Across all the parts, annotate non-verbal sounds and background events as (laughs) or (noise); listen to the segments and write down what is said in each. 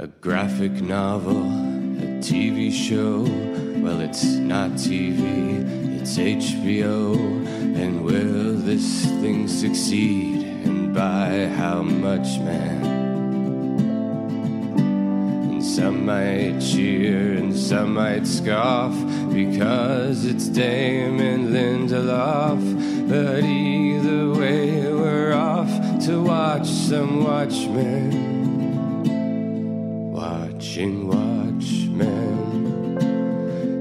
A graphic novel, a TV show. Well, it's not TV, it's HBO. And will this thing succeed? And by how much, man? And some might cheer and some might scoff because it's Damon Lindelof. But either way, we're off to watch some Watchmen. Watching Watchmen,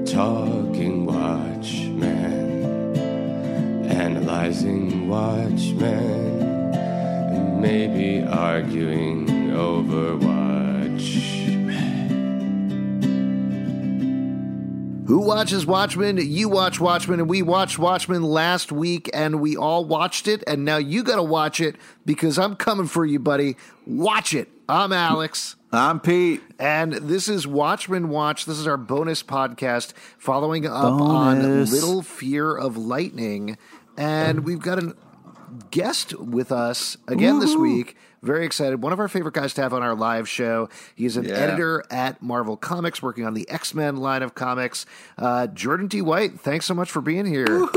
talking Watchmen, analyzing Watchmen, and maybe arguing over Watchmen. Who watches Watchmen? You watch Watchmen, and we watched Watchmen last week, and we all watched it, and now you got to watch it because I'm coming for you, buddy. Watch it. I'm Alex. I'm Pete. And this is Watchmen Watch. This is our bonus podcast following up on Little Fear of Lightning. And we've got a guest with us again this week. Very excited. One of our favorite guys to have on our live show. He's an Yeah. editor at Marvel Comics, working on the X Men line of comics. Uh, Jordan D. White, thanks so much for being here.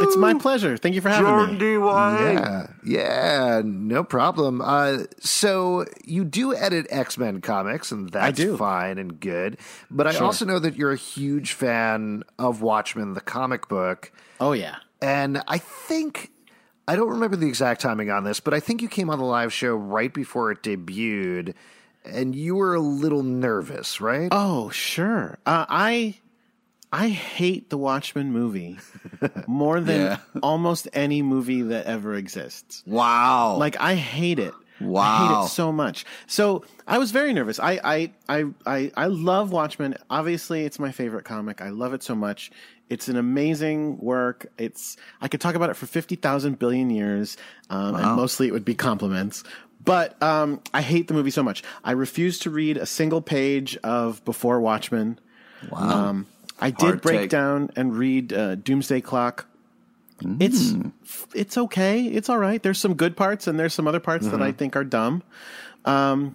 It's my pleasure. Thank you for having Jordan me. D. White. Yeah, yeah, no problem. Uh, so you do edit X Men comics, and that's do. fine and good. But I also know that you're a huge fan of Watchmen, the comic book, Oh yeah. and I think I don't remember the exact timing on this, but I think you came on the live show right before it debuted, and you were a little nervous, right? Oh sure. Uh, I I hate the Watchmen movie (laughs) more than Yeah. almost any movie that ever exists. Wow. Like I hate it. Wow. I hate it so much. So I was very nervous. I I I I, I love Watchmen. Obviously, it's my favorite comic. I love it so much. It's an amazing work. It's I could talk about it for fifty thousand billion years, um, and mostly it would be compliments. But um, I hate the movie so much. I refuse to read a single page of Before Watchmen. wow. Um, I did break take. down and read uh, Doomsday Clock. It's it's okay. It's all right. There's some good parts and there's some other parts that I think are dumb. Um,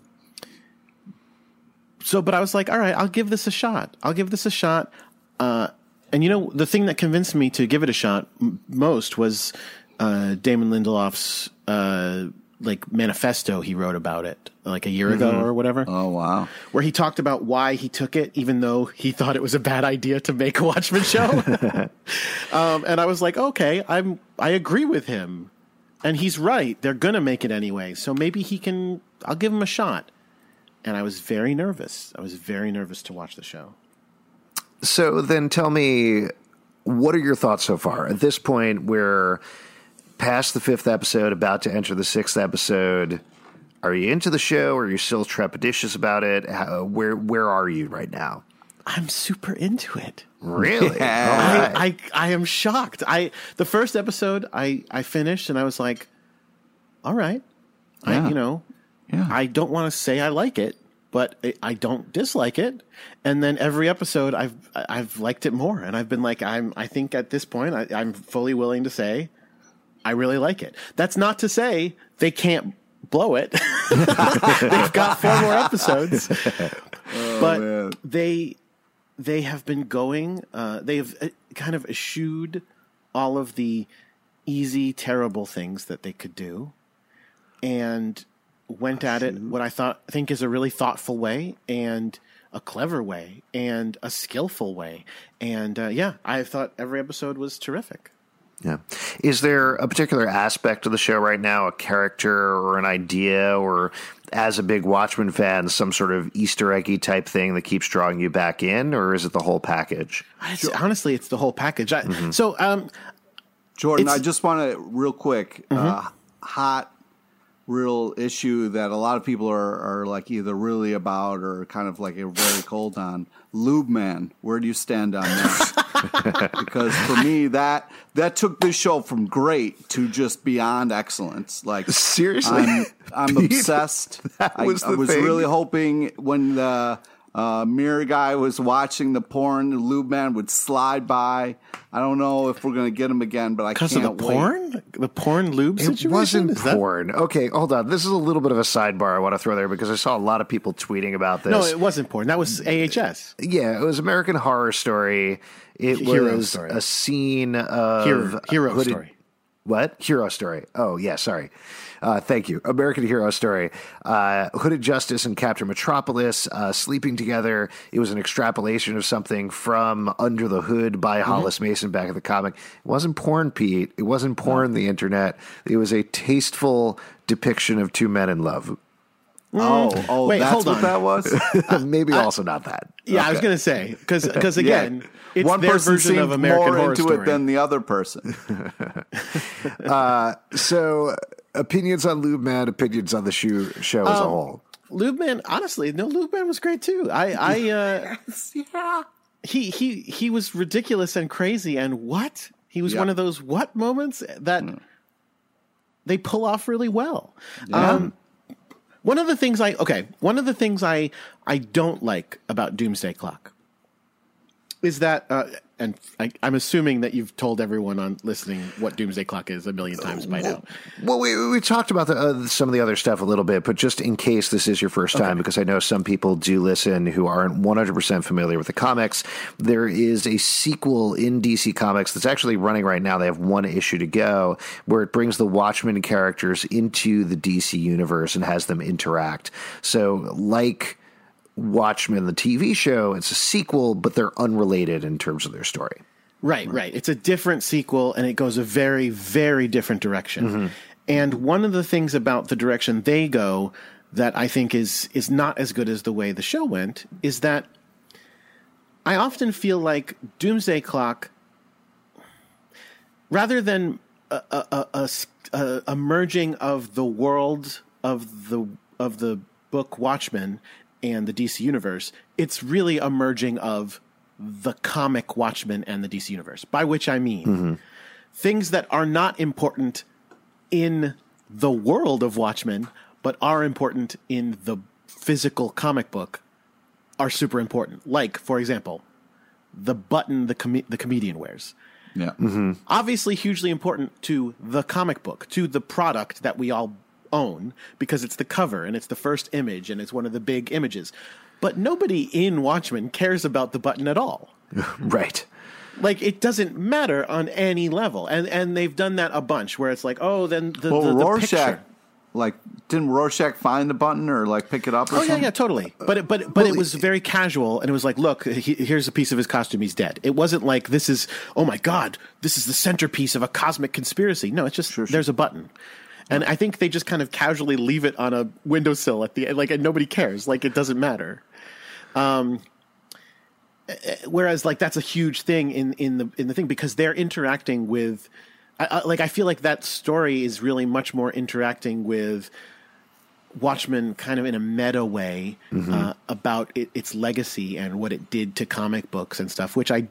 so, but I was like, all right, I'll give this a shot. I'll give this a shot. Uh, and you know, the thing that convinced me to give it a shot m- most was uh, Damon Lindelof's uh, like manifesto he wrote about it like a year ago or whatever oh, wow. where he talked about why he took it, even though he thought it was a bad idea to make a Watchmen show. (laughs) um, and I was like, okay, I'm I agree with him, and he's right. They're gonna make it anyway, so maybe he can. I'll give him a shot. And I was very nervous. I was very nervous to watch the show. So then tell me, what are your thoughts so far? At this point, we're past the fifth episode, about to enter the sixth episode. Are you into the show? Or are you still trepidatious about it? How, where where are you right now? I'm super into it. Really? (laughs) Yeah. Right. I, I I am shocked. I the first episode I I finished and I was like, all right, Yeah. I you know, Yeah. I don't want to say I like it, but I- I don't dislike it. And then every episode I've I've liked it more, and I've been like I'm I think at this point I, I'm fully willing to say I really like it. That's not to say they can't blow it. (laughs) They've got four more episodes, (laughs) but man. they they have been going. Uh, they've uh, kind of eschewed all of the easy, terrible things that they could do, and went at it what I thought think is a really thoughtful way and a clever way and a skillful way. And uh, yeah, I thought every episode was terrific. Yeah. Is there a particular aspect of the show right now, a character or an idea, or as a big Watchmen fan, some sort of Easter eggy type thing that keeps drawing you back in, or is it the whole package? It's- honestly, it's the whole package. I, So, um, Jordan, I just want to real quick, uh, hot real issue that a lot of people are, are like either really about or kind of like a very cold on. Lube Man, where do you stand on that? (laughs) because for me, that that took this show from great to just beyond excellence. Like Seriously? I'm, I'm (laughs) obsessed. that I, was I the was thing? really hoping when the uh, mirror guy was watching the porn, the lube man would slide by. I don't know if we're gonna get him again, but I Because can't of the wait. porn, the porn lube It situation. wasn't Is that- porn. Okay, hold on. This is a little bit of a sidebar I want to throw there because I saw a lot of people tweeting about this. No, it wasn't porn. That was AHS. yeah, it was American Horror Story. It Hero was Story. a scene of Hero, hero hooded- story. What? Hero Story. Oh, yeah, sorry. Uh, thank you. American Hero Story. Uh, Hooded Justice and Captain Metropolis uh, sleeping together. It was an extrapolation of something from Under the Hood by Mm-hmm. Hollis Mason back in the comic. It wasn't porn, Pete. It wasn't porn, the internet. It was a tasteful depiction of two men in love. Oh, oh, Wait, that's hold what on. that was. (laughs) Maybe also not that. Yeah, I was going to say because (laughs) again, Yeah. it's One their person version of American more Horror into Story. it than the other person. (laughs) So, opinions on Lube Man, opinions on the shoe show as a whole. Lube Man, honestly, no, Lube Man was great too. I, I, (laughs) uh, yeah. he, he, he was ridiculous and crazy. And what? He was Yeah. one of those what moments that they pull off really well. Yeah. Um, one of the things I okay, one of the things I I don't like about Doomsday Clock is that, uh, and I, I'm assuming that you've told everyone on listening what Doomsday Clock is a million times by now. Well, we we talked about the, uh, some of the other stuff a little bit, but just in case this is your first time, because I know some people do listen who aren't 100% familiar with the comics, there is a sequel in DC Comics that's actually running right now. They have one issue to go where it brings the Watchmen characters into the DC universe and has them interact. So, like Watchmen, the TV show, it's a sequel, but they're unrelated in terms of their story. Right, right. It's a different sequel and it goes a very, very different direction. Mm-hmm. And one of the things about the direction they go that I think is is not as good as the way the show went is that I often feel like Doomsday Clock rather than a a a merging of the world of the of the book Watchmen and the DC universe, it's really a merging of the comic Watchmen and the DC universe. By which I mean mm-hmm. things that are not important in the world of Watchmen, but are important in the physical comic book, are super important. Like, for example, the button the com- the comedian wears Yeah. Mm-hmm. obviously hugely important to the comic book, to the product that we all own, because it's the cover and it's the first image and it's one of the big images. But nobody in Watchmen cares about the button at all. (laughs) Right. Like it doesn't matter on any level, and and they've done that a bunch. Where it's like, oh, then the, Well, the, the Rorschach, picture. like, didn't Rorschach find the button or like pick it up or Oh yeah, something? yeah, totally. But it, but but it was very casual, and it was like, look, he, here's a piece of his costume. He's dead. It wasn't like this is, oh my god, this is the centerpiece of a cosmic conspiracy. No, it's just there's a button, and I think they just kind of casually leave it on a windowsill at the like, and nobody cares. Like it doesn't matter. Um, whereas like that's a huge thing in in the in the thing because they're interacting with. I, I, like I feel like that story is really much more interacting with Watchmen kind of in a meta way uh, about it, its legacy and what it did to comic books and stuff, which I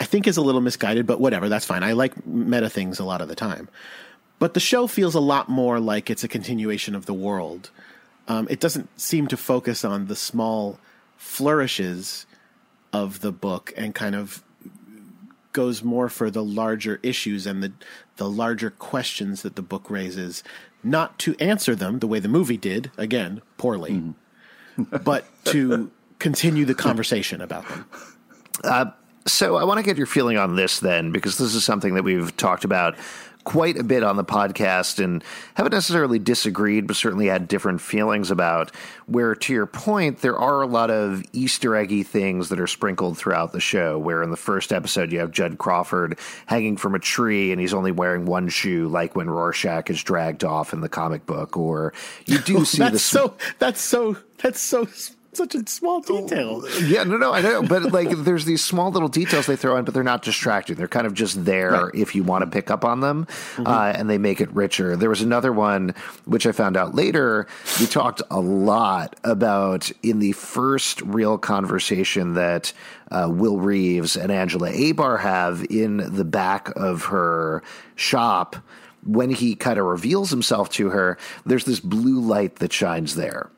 I think is a little misguided, but whatever, that's fine. I like meta things a lot of the time. But the show feels a lot more like it's a continuation of the world. Um, it doesn't seem to focus on the small flourishes of the book and kind of goes more for the larger issues and the the larger questions that the book raises, not to answer them the way the movie did, again, poorly, (laughs) but to continue the conversation about them. So I want to get your feeling on this then, because this is something that we've talked about quite a bit on the podcast and haven't necessarily disagreed, but certainly had different feelings about. Where, to your point, there are a lot of Easter eggy things that are sprinkled throughout the show. Where in the first episode, you have Judd Crawford hanging from a tree and he's only wearing one shoe, like when Rorschach is dragged off in the comic book. Or you do (laughs) see that's the so. That's so. That's so such a small detail. Yeah, no, no, I know, but like, (laughs) there's these small little details they throw in, but they're not distracting. They're kind of just there Right. if you want to pick up on them, uh, and they make it richer. There was another one which I found out later. We talked a lot about in the first real conversation that uh, Will Reeves and Angela Abar have in the back of her shop when he kind of reveals himself to her, there's this blue light that shines there.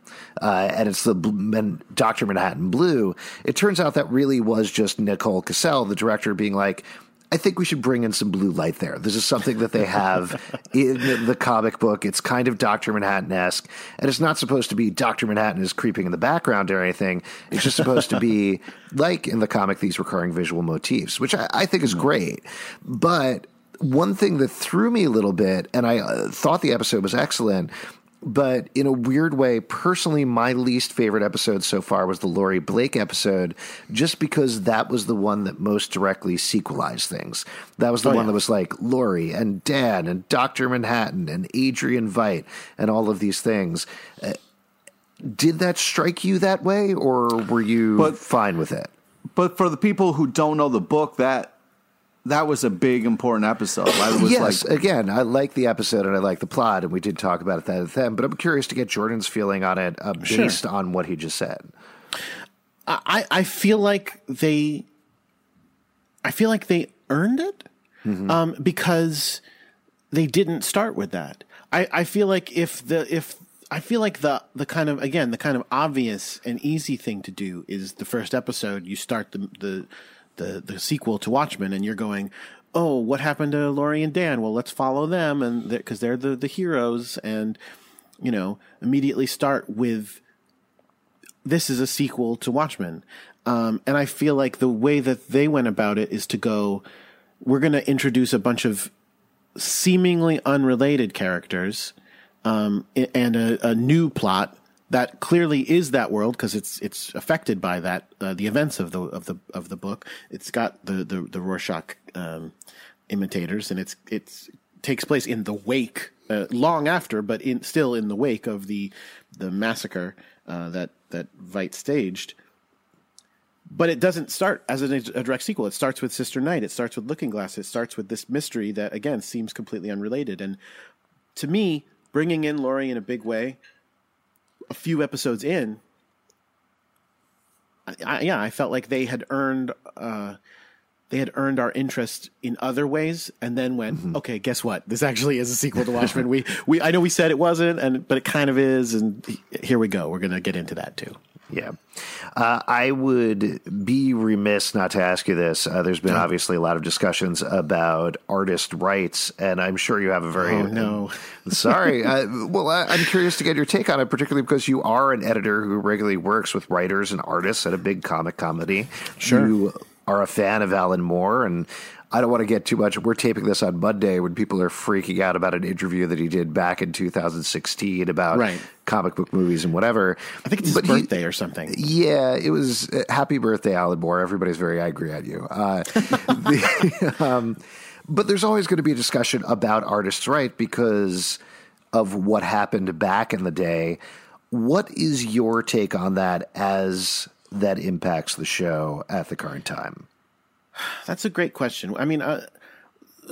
Uh, and it's the and Dr. Manhattan Blue. It turns out that really was just Nicole Kassell, the director, being like, I think we should bring in some blue light there. This is something that they have (laughs) in the comic book. It's kind of Dr. Manhattan esque, and it's not supposed to be Dr. Manhattan is creeping in the background or anything. It's just supposed to be (laughs) like in the comic, these recurring visual motifs, which I, I think is great. But one thing that threw me a little bit, and I uh, thought the episode was excellent, but in a weird way, personally, my least favorite episode so far was the Laurie Blake episode, just because that was the one that most directly sequelized things. That was the Oh, one yeah. that was like Laurie and Dan and Dr. Manhattan and Adrian Veidt and all of these things. Uh, did that strike you that way, or were you But- fine with it? But for the people who don't know the book, that that was a big important episode. I was yes, like, again, I like the episode and I like the plot, and we did talk about it that then. But I'm curious to get Jordan's feeling on it uh, Sure. based on what he just said. I, I feel like they I feel like they earned it um, because they didn't start with that. I, I feel like if the if I feel like the the kind of again the kind of obvious and easy thing to do is the first episode you start the the the, the sequel to Watchmen and you're going oh what happened to Laurie and Dan well let's follow them and because they're the the heroes and you know immediately start with this is a sequel to Watchmen. Um, and I feel like the way that they went about it is to go, we're going to introduce a bunch of seemingly unrelated characters um, and a, a new plot that clearly is that world because it's it's affected by that uh, the events of the of the of the book. It's got the the, the Rorschach um, imitators, and it's it's takes place in the wake, uh, long after, but in still in the wake of the the massacre uh, that that Veidt staged. But it doesn't start as a, a direct sequel. It starts with Sister Night. It starts with Looking Glass. It starts with this mystery that again seems completely unrelated. And to me, bringing in Laurie in a big way, a few episodes in, I, I, yeah, I felt like they had earned uh, they had earned our interest in other ways, and then went, okay, guess what? This actually is a sequel to Watchmen. (laughs) we we I know we said it wasn't, and but it kind of is, and here we go. We're gonna get into that too. Yeah. Uh, I would be remiss not to ask you this. Uh, there's been obviously a lot of discussions about artist rights, and I'm sure you have a very. Oh, no. (laughs) Sorry. uh, well, I, I'm curious to get your take on it, particularly because you are an editor who regularly works with writers and artists at a big comic company. Sure. You are a fan of Alan Moore, and I don't want to get too much. We're taping this on Monday when people are freaking out about an interview that he did back in 2016 about Right. comic book movies and whatever. I think it's his But he- birthday or something. yeah, it was uh, happy birthday, Alan Moore. Everybody's very angry at you. Uh, (laughs) the, um, but there's always going to be a discussion about artists' right because of what happened back in the day. What is your take on that as that impacts the show at the current time? That's a great question. I mean, uh,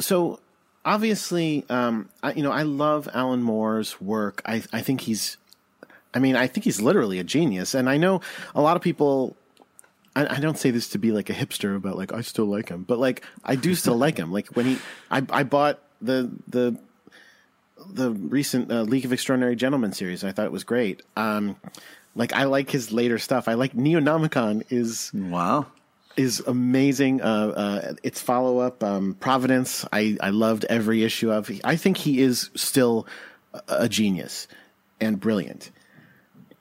so obviously, um, I, you know, I love Alan Moore's work. I, I think he's, I mean, I think he's literally a genius. And I know a lot of people. I, I don't say this to be like a hipster about like I still like him, but like I do still like him. Like when he, I, I bought the the the recent uh, League of Extraordinary Gentlemen series. I thought it was great. Um, like I like his later stuff. I like Neonomicon is wow. Is amazing. Uh, uh, its follow up, um, Providence, I, I loved every issue of. I think he is still a, genius and brilliant.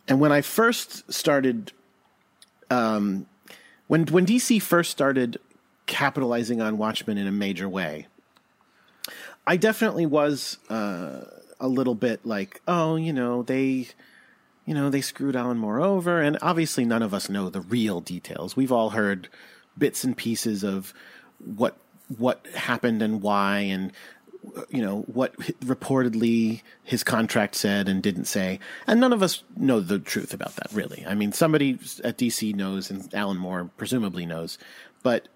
And when I first started, um, when when DC first started capitalizing on Watchmen in a major way, I definitely was uh, a little bit like, oh, you know, they you know, they screwed Alan Moore over, and obviously none of us know the real details. We've all heard bits and pieces of what what happened and why, and you know what reportedly his contract said and didn't say, and none of us know the truth about that. Really, I mean, somebody at DC knows, and Alan Moore presumably knows, but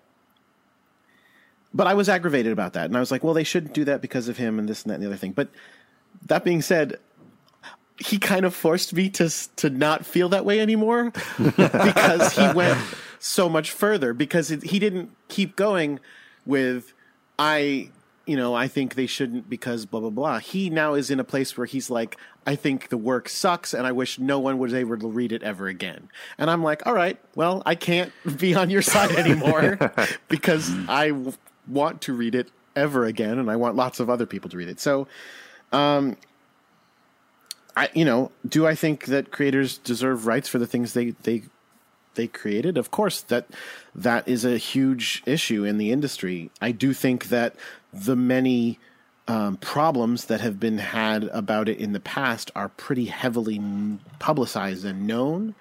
but I was aggravated about that, and I was like, well, they shouldn't do that because of him and this and that and the other thing. But that being said, he kind of forced me to to not feel that way anymore (laughs) because he went so much further because it, he didn't keep going with I you know I think they shouldn't because blah blah blah. He now is in a place where he's like I think the work sucks and I wish no one was able to read it ever again. And I'm like, all right, well, I can't be on your side anymore (laughs) because I w- want to read it ever again and I want lots of other people to read it. So um I, you know, do I think that creators deserve rights for the things they they they created? Of course, that that is a huge issue in the industry. I do think that the many um, problems that have been had about it in the past are pretty heavily publicized and known.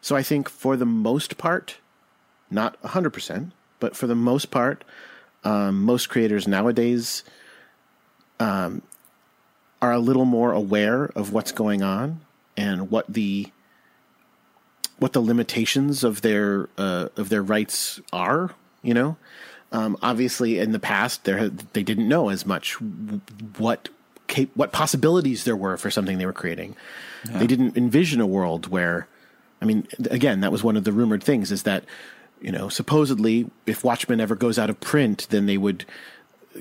So I think for the most part, not hundred percent, but for the most part, um, most creators nowadays um, are a little more aware of what's going on and what the what the limitations of their uh, of their rights are. You know, um, obviously in the past there they didn't know as much what what possibilities there were for something they were creating. Yeah. They didn't envision a world where, I mean, again, that was one of the rumored things is that you know supposedly if Watchmen ever goes out of print, then they would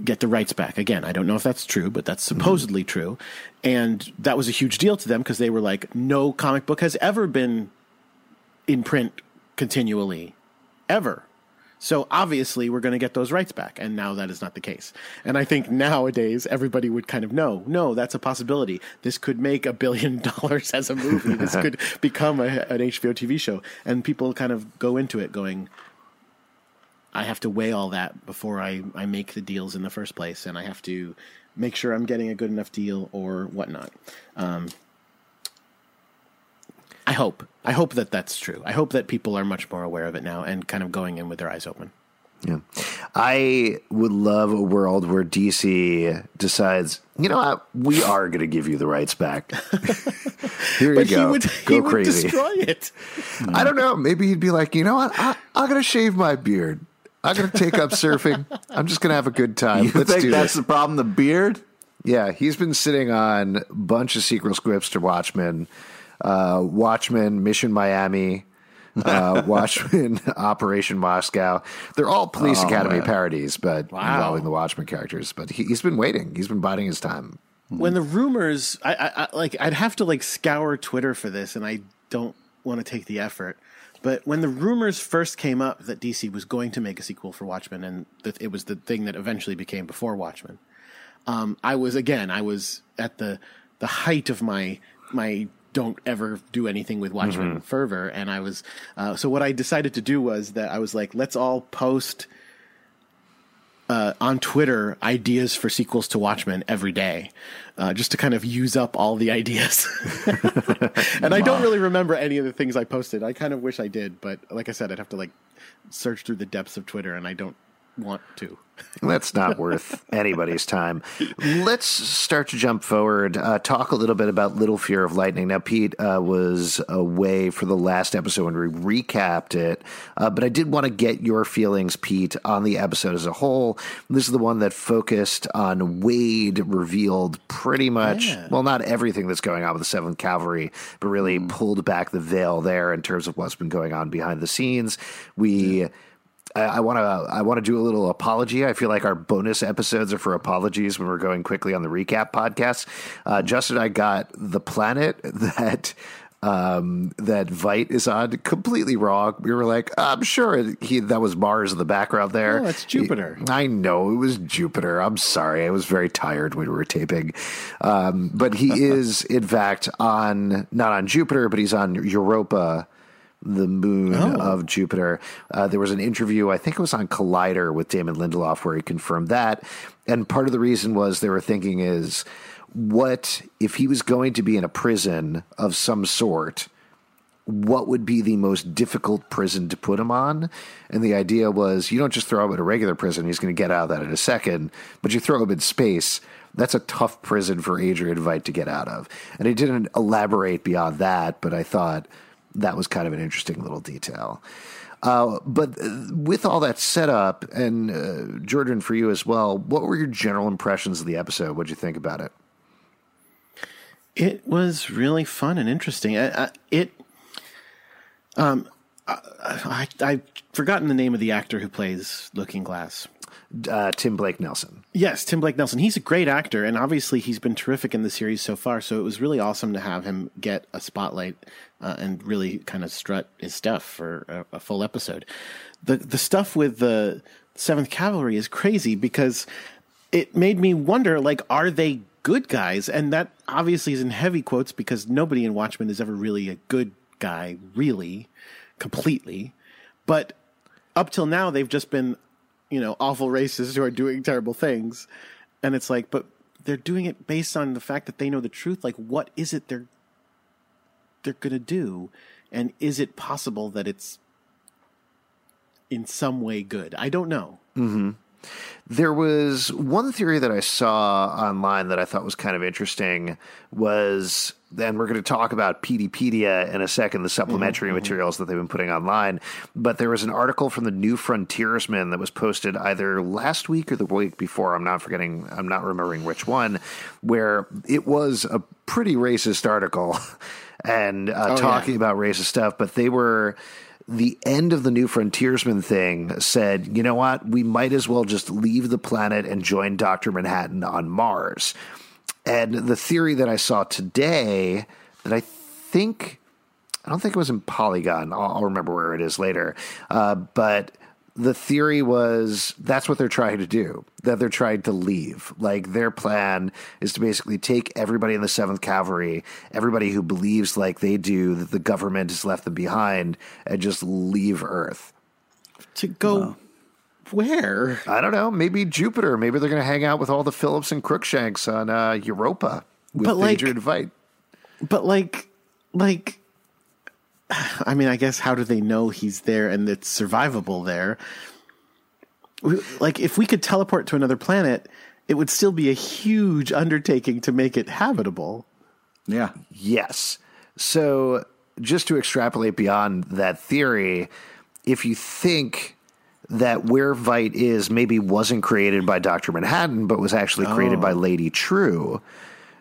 get the rights back. Again, I don't know if that's true, but that's supposedly mm-hmm. true. And that was a huge deal to them because they were like, no comic book has ever been in print continually, ever. So obviously, we're going to get those rights back. And now that is not the case. And I think nowadays, everybody would kind of know no, that's a possibility. This could make a billion (laughs) dollars as a movie. This (laughs) could become a, an HBO TV show. And people kind of go into it going, I have to weigh all that before I, I make the deals in the first place, and I have to make sure I'm getting a good enough deal or whatnot. Um, I hope. I hope that that's true. I hope that people are much more aware of it now and kind of going in with their eyes open. Yeah. I would love a world where DC decides, you know what, we are going to give you the rights back. (laughs) Here you go. Would, go crazy. destroy it. I don't know. Maybe he'd be like, you know what, I, I'm going to shave my beard. I'm going to take up surfing. I'm just going to have a good time. You Let's think that's this. the problem? The beard? Yeah, he's been sitting on a bunch of sequel scripts to Watchmen, uh, Watchmen, Mission Miami, uh, (laughs) Watchmen, Operation Moscow. They're all Police oh, Academy man. parodies, but wow. involving the Watchmen characters. But he, has been waiting. He's been biding his time. When the rumors, I, I, I like, I'd have to like scour Twitter for this, and I don't want to take the effort. But when the rumors first came up that DC was going to make a sequel for Watchmen, and that it was the thing that eventually became before Watchmen, um, I was again, I was at the the height of my my don't ever do anything with Watchmen mm-hmm. fervor, and I was uh, so what I decided to do was that I was like, let's all post uh, on Twitter ideas for sequels to Watchmen every day, uh, just to kind of use up all the ideas. (laughs) and I don't really remember any of the things I posted. I kind of wish I did, but like I said, I'd have to like search through the depths of Twitter, and I don't want to. That's not (laughs) worth anybody's time. Let's start to jump forward. Uh, talk a little bit about Little Fear of Lightning. Now, Pete uh, was away for the last episode when we recapped it, uh, but I did want to get your feelings, Pete, on the episode as a whole. This is the one that focused on Wade, revealed pretty much, yeah. well, not everything that's going on with the Seventh Cavalry, but really mm. pulled back the veil there in terms of what's been going on behind the scenes. We. Yeah I want to I want to do a little apology. I feel like our bonus episodes are for apologies when we're going quickly on the recap podcast. Uh, Justin and I got the planet (laughs) that um, that Veidt is on completely wrong. We were like, I'm sure he that was Mars in the background there. Oh, it's Jupiter. I know it was Jupiter. I'm sorry. I was very tired when we were taping. Um, but he (laughs) is in fact on not on Jupiter, but he's on Europa the moon oh. of Jupiter. Uh, there was an interview, I think it was on Collider with Damon Lindelof, where he confirmed that. And part of the reason was they were thinking is what if he was going to be in a prison of some sort? what would be the most difficult prison to put him on. And the idea was you don't just throw him in a regular prison, he's going to get out of that in a second, but you throw him in space. That's a tough prison for Adrian Veidt to get out of. And he didn't elaborate beyond that, but I thought that was kind of an interesting little detail. Uh, but uh, with all that set up, and uh, Jordan, for you as well, what were your general impressions of the episode? What'd you think about it? It was really fun and interesting. I, I, it, um, I, I, have forgotten the name of the actor who plays Looking Glass. Uh, Tim Blake Nelson. Yes, Tim Blake Nelson. He's a great actor, and obviously he's been terrific in the series so far. So it was really awesome to have him get a spotlight uh, and really kind of strut his stuff for a, a, full episode. The the stuff with the Seventh Cavalry is crazy because it made me wonder: like, are they good guys? And that obviously is in heavy quotes because nobody in Watchmen is ever really a good guy, really, completely. But up till now, they've just been you know, awful racists who are doing terrible things. And it's like, but they're doing it based on the fact that they know the truth. Like, what is it they're they're gonna do? And is it possible that it's in some way good? I don't know. Mm-hmm. There was one theory that I saw online that I thought was kind of interesting was and we're going to talk about Peteypedia in a second, the supplementary mm-hmm. materials that they've been putting online. But there was an article from the New Frontiersman that was posted either last week or the week before. I'm not forgetting, I'm not remembering which one, where it was a pretty racist article (laughs) and uh, oh, talking yeah. about racist stuff. But they were the end of the New Frontiersman thing said, you know what, we might as well just leave the planet and join Dr. Manhattan on Mars. And the theory that I saw today that I think, I don't think it was in Polygon, I'll, I'll remember where it is later, uh, but the theory was that's what they're trying to do that they're trying to leave. Like their plan is to basically take everybody in the 7th cavalry everybody who believes like they do that the government has left them behind and just leave earth. To go where? I don't know. Maybe jupiter. Maybe they're going to hang out with all the phillips and crookshanks on uh, europa with but like, Adrian Veidt. but like like (sighs) I mean, I guess how do they know he's there and it's survivable there? Like, if we could teleport to another planet, it would still be a huge undertaking to make it habitable. Yeah. Yes. So, just to extrapolate beyond that theory, if you think that where Veidt is maybe wasn't created by Dr. Manhattan, but was actually created oh. by Lady Trieu,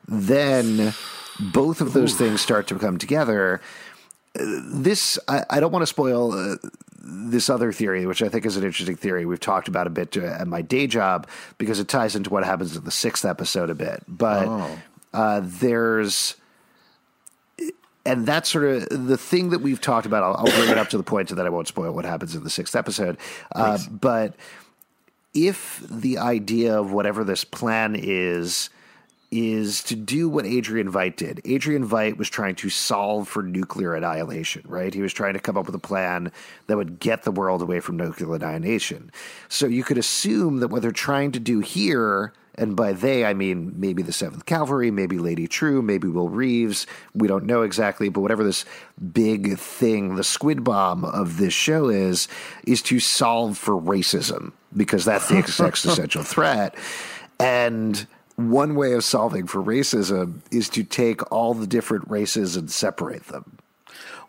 then both of those Ooh. things start to come together this I, I, don't want to spoil uh, this other theory, which I think is an interesting theory. We've talked about a bit uh, at my day job because it ties into what happens in the sixth episode a bit. But oh. uh, there's and that's sort of the thing that we've talked about. I'll, I'll, bring it up to the point so that I won't spoil what happens in the sixth episode. Uh, but if the idea of whatever this plan is is to do what Adrian Veidt did. Adrian Veidt was trying to solve for nuclear annihilation, right? He was trying to come up with a plan that would get the world away from nuclear annihilation. So you could assume that what they're trying to do here, and by they I mean maybe the Seventh Cavalry, maybe Lady Trieu, maybe Will Reeves, we don't know exactly, but whatever this big thing, the squid bomb of this show is, is to solve for racism because that's the (laughs) existential threat. And one way of solving for racism is to take all the different races and separate them.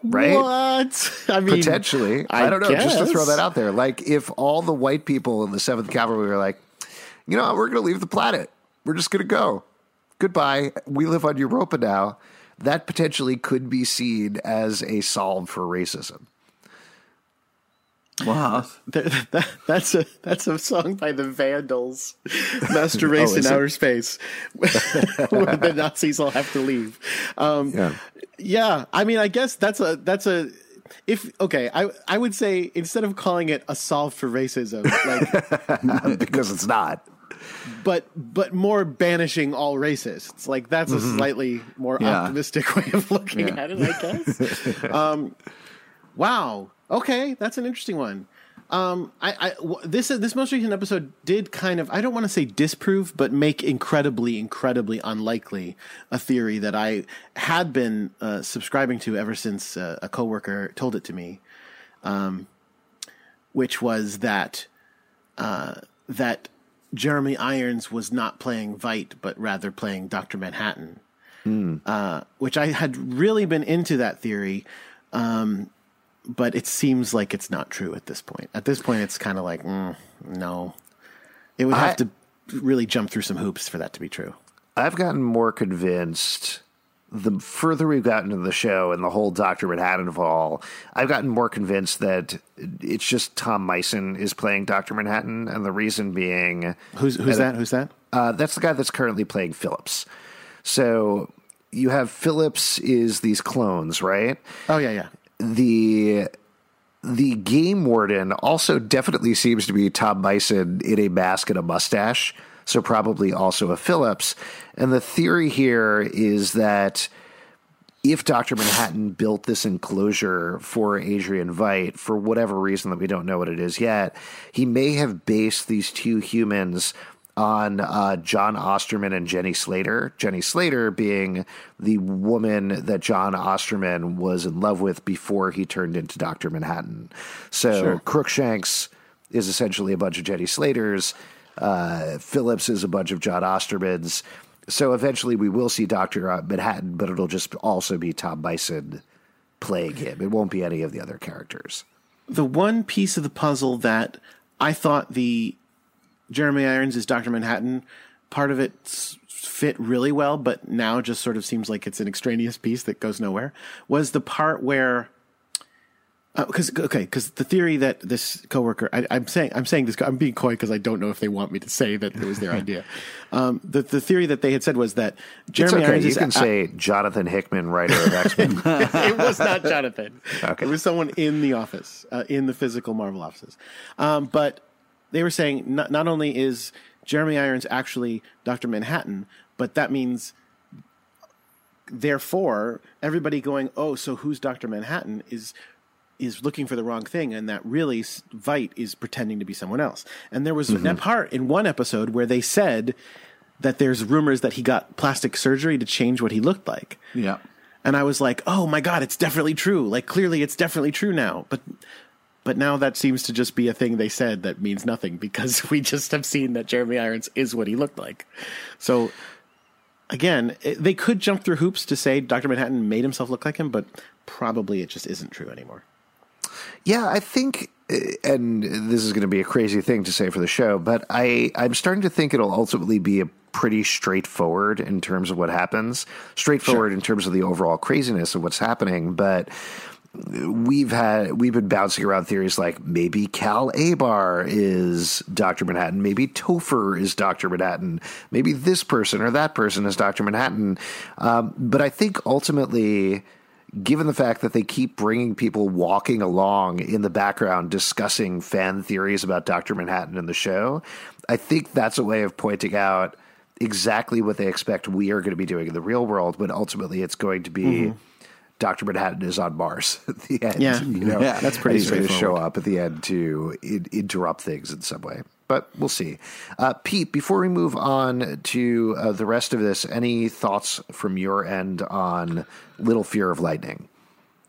Right? What? I mean, potentially. I, I don't know. Guess. Just to throw that out there. Like, if all the white people in the Seventh Cavalry were like, you know, we're going to leave the planet. We're just going to go. Goodbye. We live on Europa now. That potentially could be seen as a solve for racism. Wow, that, that, that's a that's a song by the Vandals, (laughs) "Master Race oh, in Outer Space," (laughs) where the Nazis all have to leave. Um, yeah, yeah. I mean, I guess that's a that's a if okay, I I would say instead of calling it a solve for racism, like (laughs) because it's not. But but more banishing all racists. Like that's a mm-hmm. slightly more yeah. optimistic way of looking yeah. at it, I guess. um, wow. Okay, that's an interesting one. Um, I, this this most recent episode did kind of I don't want to say disprove, but make incredibly, incredibly unlikely a theory that I had been uh, subscribing to ever since uh, a coworker told it to me, um, which was that uh, that Jeremy Irons was not playing Veidt, but rather playing Doctor Manhattan, uh, which I had really been into that theory. Um, but it seems like it's not true at this point. At this point, it's kind of like, mm, no. It would have I- to really jump through some hoops for that to be true. I've gotten more convinced the further we've gotten into the show and the whole Dr. Manhattan of all, I've gotten more convinced that it's just Tom Mison is playing Dr. Manhattan. And the reason being, Who's who's that? Who's that? uh, that's the guy that's currently playing Phillips. So you have Phillips is these clones, right? Oh yeah, yeah. The the game warden also definitely seems to be Tom Mison in a mask and a mustache, so probably also a Phillips. And the theory here is that if Dr. Manhattan built this enclosure for Adrian Veidt for whatever reason that we don't know what it is yet, he may have based these two humans on uh, John Osterman and Jenny Slater. Jenny Slater being the woman that John Osterman was in love with before he turned into Dr. Manhattan. So Sure. Crookshanks is essentially a bunch of Jenny Slaters. Uh, Phillips is a bunch of John Ostermans. So eventually we will see Dr. Manhattan, but it'll just also be Tom Mison playing him. It won't be any of the other characters. The one piece of the puzzle that I thought the Jeremy Irons is Doctor Manhattan part of it fit really well, but now just sort of seems like it's an extraneous piece that goes nowhere. Was the part where because okay, because the theory that this coworker, I, I'm saying, I'm saying this, I'm being coy because I don't know if they want me to say that it was their (laughs) idea. Um, the the theory that they had said was that It's Jeremy okay. Irons You is can a- say Jonathan Hickman, writer of X Men. (laughs) it was not Jonathan. Okay. It was someone in the office, uh, in the physical Marvel offices. Um, but they were saying not, not only is Jeremy Irons actually Dr. Manhattan, but that means, therefore, everybody going, oh, so who's Dr. Manhattan is is looking for the wrong thing, and that really Veidt is pretending to be someone else. And there was mm-hmm. that part in one episode where they said that there's rumors that he got plastic surgery to change what he looked like. Yeah. And I was like, "Oh my god, it's definitely true. Like clearly it's definitely true now." But but now that seems to just be a thing they said that means nothing because (laughs) we just have seen that Jeremy Irons is what he looked like. So again, it, they could jump through hoops to say Dr. Manhattan made himself look like him, but probably it just isn't true anymore. Yeah, I think, uh, and this is going to be a crazy thing to say for the show, but I, I'm starting to think it'll ultimately be a pretty straightforward in terms of what happens, straightforward in terms of the overall craziness of what's happening. But we've had we've been bouncing around theories like maybe Cal Abar is Doctor Manhattan, maybe Topher is Doctor Manhattan, maybe this person or that person is Doctor Manhattan. Um, but I think ultimately given the fact that they keep bringing people walking along in the background discussing fan theories about Dr. Manhattan in the show, I think that's a way of pointing out exactly what they expect we are going to be doing in the real world, but ultimately it's going to be Dr. Manhattan is on Mars (laughs) at the end. Yeah. you know, Yeah, that's pretty and He's going to show up at the end to in- interrupt things in some way. But we'll see. Uh, Pete, before we move on to uh, the rest of this, any thoughts from your end on Little Fear of Lightning?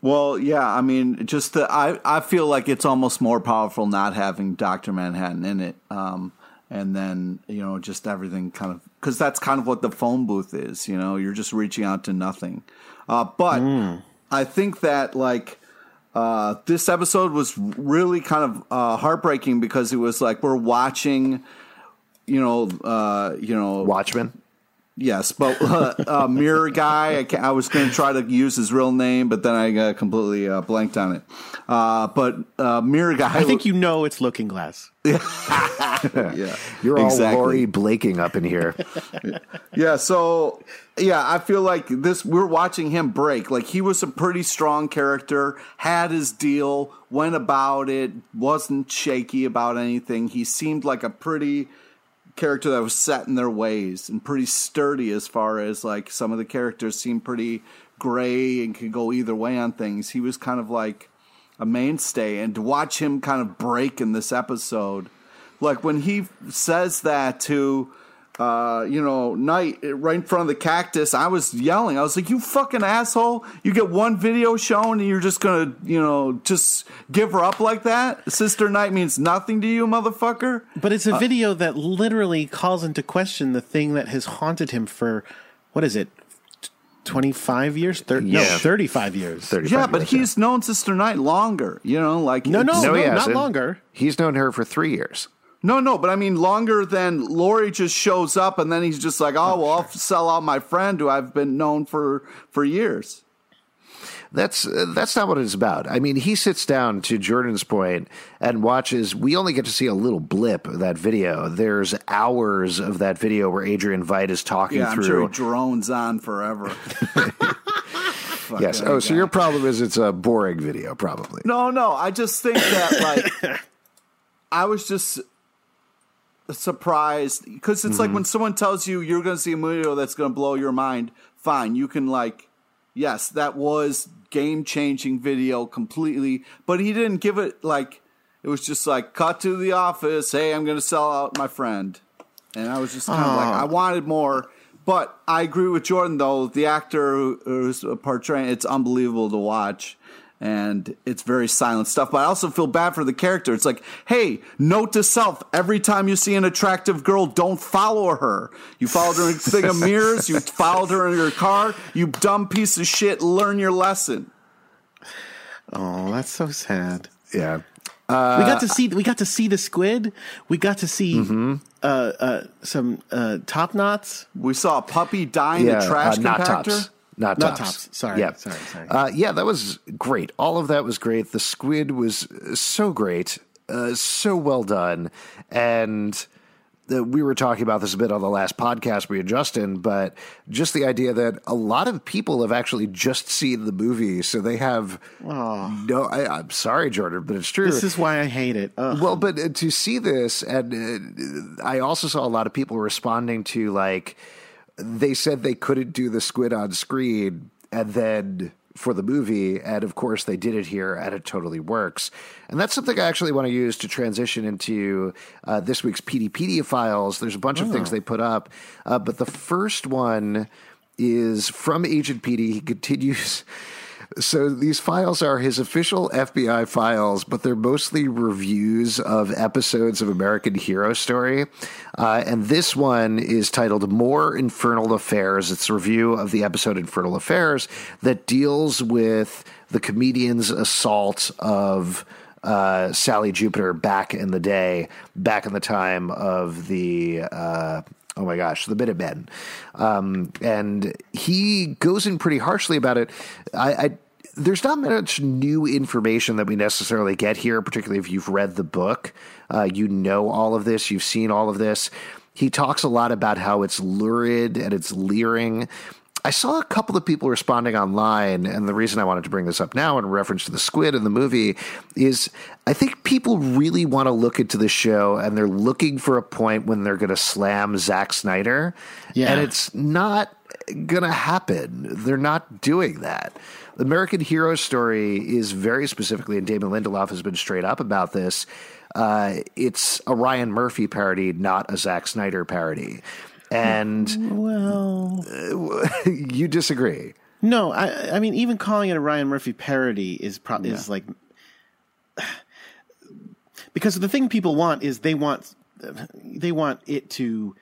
Well, yeah, I mean, just the, I I feel like it's almost more powerful not having Doctor Manhattan in it, um, and then you know just everything kind of because that's kind of what the phone booth is. You know, you're just reaching out to nothing. Uh, but I think that like uh, this episode was really kind of uh, heartbreaking because it was like we're watching, you know, uh, you know, Watchmen? Yes, but uh, uh, Mirror Guy. I, I was going to try to use his real name, but then I uh, completely uh, blanked on it. Uh, but uh, Mirror Guy. I think you know it's Looking Glass. (laughs) Yeah, You're all exactly. Lori Blaking up in here. (laughs) Yeah, so yeah, I feel like this. We're watching him break. Like he was a pretty strong character, had his deal, went about it, wasn't shaky about anything. He seemed like a pretty character that was set in their ways and pretty sturdy as far as like some of the characters seem pretty gray and could go either way on things. He was kind of like a mainstay, and to watch him kind of break in this episode, like when he says that to uh, you know, Night right in front of the cactus, I was yelling. I was like, "You fucking asshole! You get one video shown, and you're just gonna, you know, just give her up like that? Sister Night means nothing to you, motherfucker." But it's a video that literally calls into question the thing that has haunted him for what is it? 25 years? Thir- No, 35 years. 35 Yeah, but years, he's known Sister Night longer. You know, like No, no, it's- No, no, he not hasn't. longer. He's known her for three years. No, no, but I mean longer than Laurie just shows up and then he's just like, oh, well, I'll sell out my friend who I've been known for for years. That's uh, that's not what it's about. I mean, he sits down to Jordan's point and watches. We only get to see a little blip of that video. There's hours of that video where Adrian Veidt is talking Yeah, I'm through. sure drones on forever. (laughs) Fuck yes. Oh, so your problem is it's a boring video, probably. No, no, I just think that like (coughs) I was just surprised because it's like mm-hmm. when someone tells you you're going to see a movie that's going to blow your mind. Fine, you can like, yes, that was game changing video completely, but he didn't give it like it was just like cut to the office. Hey, I'm going to sell out my friend, and I was just kind of like ah. I wanted more. But I agree with Jordan though. The actor who- who's portraying it's unbelievable to watch and it's very silent stuff. But I also feel bad for the character. It's like, hey, note to self: every time you see an attractive girl, don't follow her. You followed her in a thing of mirrors. You (laughs) followed her in your car. You dumb piece of shit. Learn your lesson. Oh, that's so sad. Yeah. we got to see we got to see the squid. We got to see Mm-hmm. uh, uh, some uh, top knots. We saw a puppy die in yeah. a trash uh, not compactor. Tops. Not, Not tops. tops. Sorry, Yeah. sorry, sorry. Uh, yeah, that was great. All of that was great. The squid was so great, uh, so well done, and. The, we were talking about this a bit on the last podcast we had Justin, but just the idea that a lot of people have actually just seen the movie, so they have no. I, I'm sorry, Jordan, but it's true. This is why I hate it. Ugh. Well, but uh, to see this, and uh, I also saw a lot of people responding to like they said they couldn't do the squid on screen, and then for the movie, and of course they did it here, and it totally works. And that's something I actually want to use to transition into uh, this week's Peteypedia files. There's a bunch of things they put up, uh, but the first one is from Agent Petey. He continues. So these files are his official FBI files, but they're mostly reviews of episodes of American Hero Story. Uh, and this one is titled More Infernal Affairs. It's a review of the episode Infernal Affairs that deals with the comedian's assault of uh, Sally Jupiter back in the day, back in the time of the. Uh, Oh my gosh, the bit Minutemen. Um, and he goes in pretty harshly about it. I, I there's not much new information that we necessarily get here, particularly if you've read the book. Uh, you know all of this, you've seen all of this. He talks a lot about how it's lurid and it's leering. I saw a couple of people responding online, and the reason I wanted to bring this up now in reference to the squid in the movie is I think people really want to look into the show and they're looking for a point when they're going to slam Zack Snyder. Yeah. And it's not going to happen. They're not doing that. The American Hero story is very specifically, and Damon Lindelof has been straight up about this. Uh, it's a Ryan Murphy parody, not a Zack Snyder parody. And well, (laughs) you disagree. no, I, I mean, even calling it a Ryan Murphy parody is pro- is like (sighs) because the thing people want is they want they want it to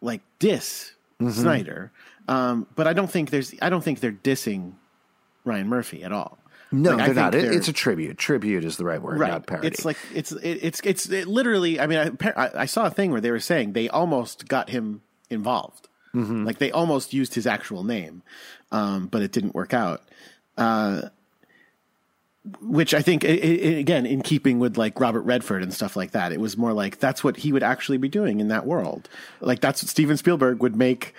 like diss Mm-hmm. Snyder, um, but I don't think there's I don't think they're dissing Ryan Murphy at all. No, Like, they're think not. They're- It's a tribute. Tribute is the right word, not parody. It's like it's it, it's it's it literally. I mean, I, I I saw a thing where they were saying they almost got him involved. Mm-hmm. Like they almost used his actual name, um, but it didn't work out. Uh, which I think, i i again, in keeping with like Robert Redford and stuff like that, it was more like that's what he would actually be doing in that world. Like that's what Steven Spielberg would make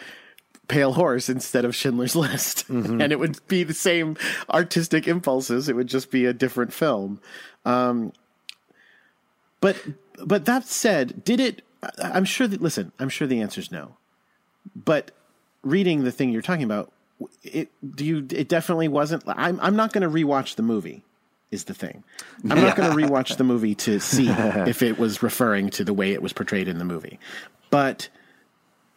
Pale Horse instead of Schindler's List, Mm-hmm. (laughs) and it would be the same artistic impulses. It would just be a different film. Um, but but that said, did it? I'm sure that. Listen, I'm sure the answer is no. But reading the thing you're talking about, it do you? It definitely wasn't. I'm I'm not going to rewatch the movie is the thing. I'm not going to rewatch the movie to see (laughs) if it was referring to the way it was portrayed in the movie. But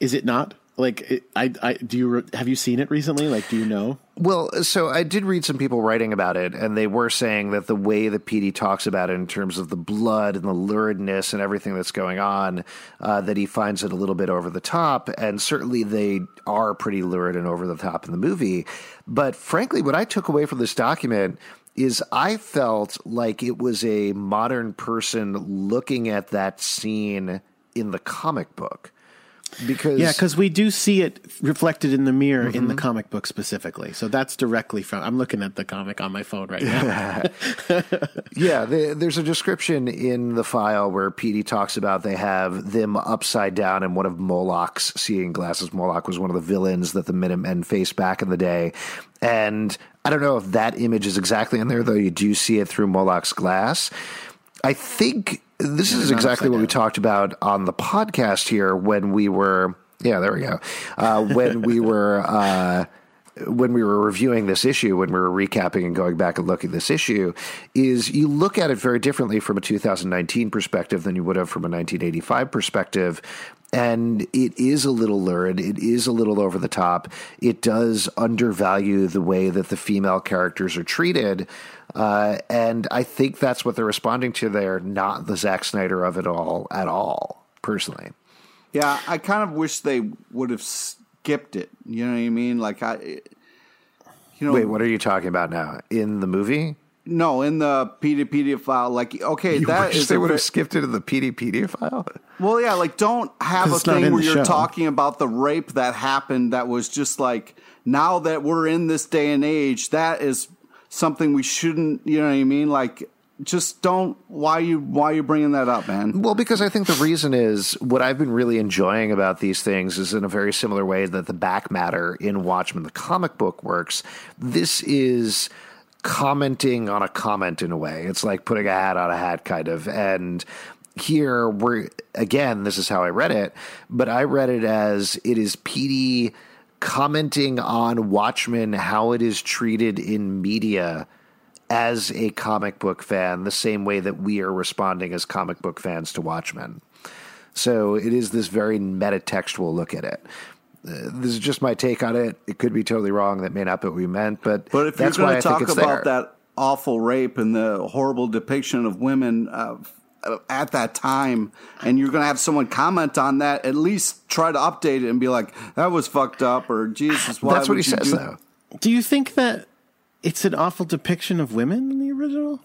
is it not? Like, I, I, do you, have you seen it recently? Like, do you know? Well, so I did read some people writing about it, and they were saying that the way that Petey talks about it in terms of the blood and the luridness and everything that's going on, uh, that he finds it a little bit over the top. And certainly they are pretty lurid and over the top in the movie. But frankly, what I took away from this document is I felt like it was a modern person looking at that scene in the comic book. Because Yeah, because we do see it reflected in the mirror in the mm-hmm. comic book specifically. So that's directly from. I'm looking at the comic on my phone right now. (laughs) Yeah, the, there's a description in the file where Petey talks about they have them upside down in one of Moloch's seeing glasses. Moloch was one of the villains that the Minutemen faced back in the day. And I don't know if that image is exactly in there, though you do see it through Moloch's glass. I think this is exactly what we talked about on the podcast here when we were. Yeah, there we go. Uh, when we (laughs) were. Uh, when we were reviewing this issue, when we were recapping and going back and looking at this issue, is you look at it very differently from a 2019 perspective than you would have from a 1985 perspective. And it is a little lurid. It is a little over the top. It does undervalue the way that the female characters are treated. Uh, and I think that's what they're responding to there, not the Zack Snyder of it all at all, personally. Yeah, I kind of wish they would have skipped it. You know what I mean? Like I, you know, Wait, what are you talking about now? In the movie? No, in the Peteypedia file, like okay, You that is they would ve- have skipped it in the Peteypedia file? Well, yeah, like don't have a thing where you're show. talking about the rape that happened that was just like now that we're in this day and age, that is something we shouldn't, you know what I mean? Like just don't why you why you bringing that up, man? Well, because I think the reason is what I've been really enjoying about these things is in a very similar way that the back matter in Watchmen, the comic book, works. This is commenting on a comment in a way. It's like putting a hat on a hat, kind of. And here we're again, this is how I read it, but I read it as it is Petey commenting on Watchmen, how it is treated in media as a comic book fan, the same way that we are responding as comic book fans to Watchmen. So it is this very metatextual look at it. Uh, this is just my take on it. It could be totally wrong. That may not be what we meant, but, But if that's you're going to talk about there. that awful rape and the horrible depiction of women uh, at that time, and you're going to have someone comment on that, at least try to update it and be like, "That was fucked up," or "Jesus, why that's what would he you says, do-" though. do you think that it's an awful depiction of women in the original?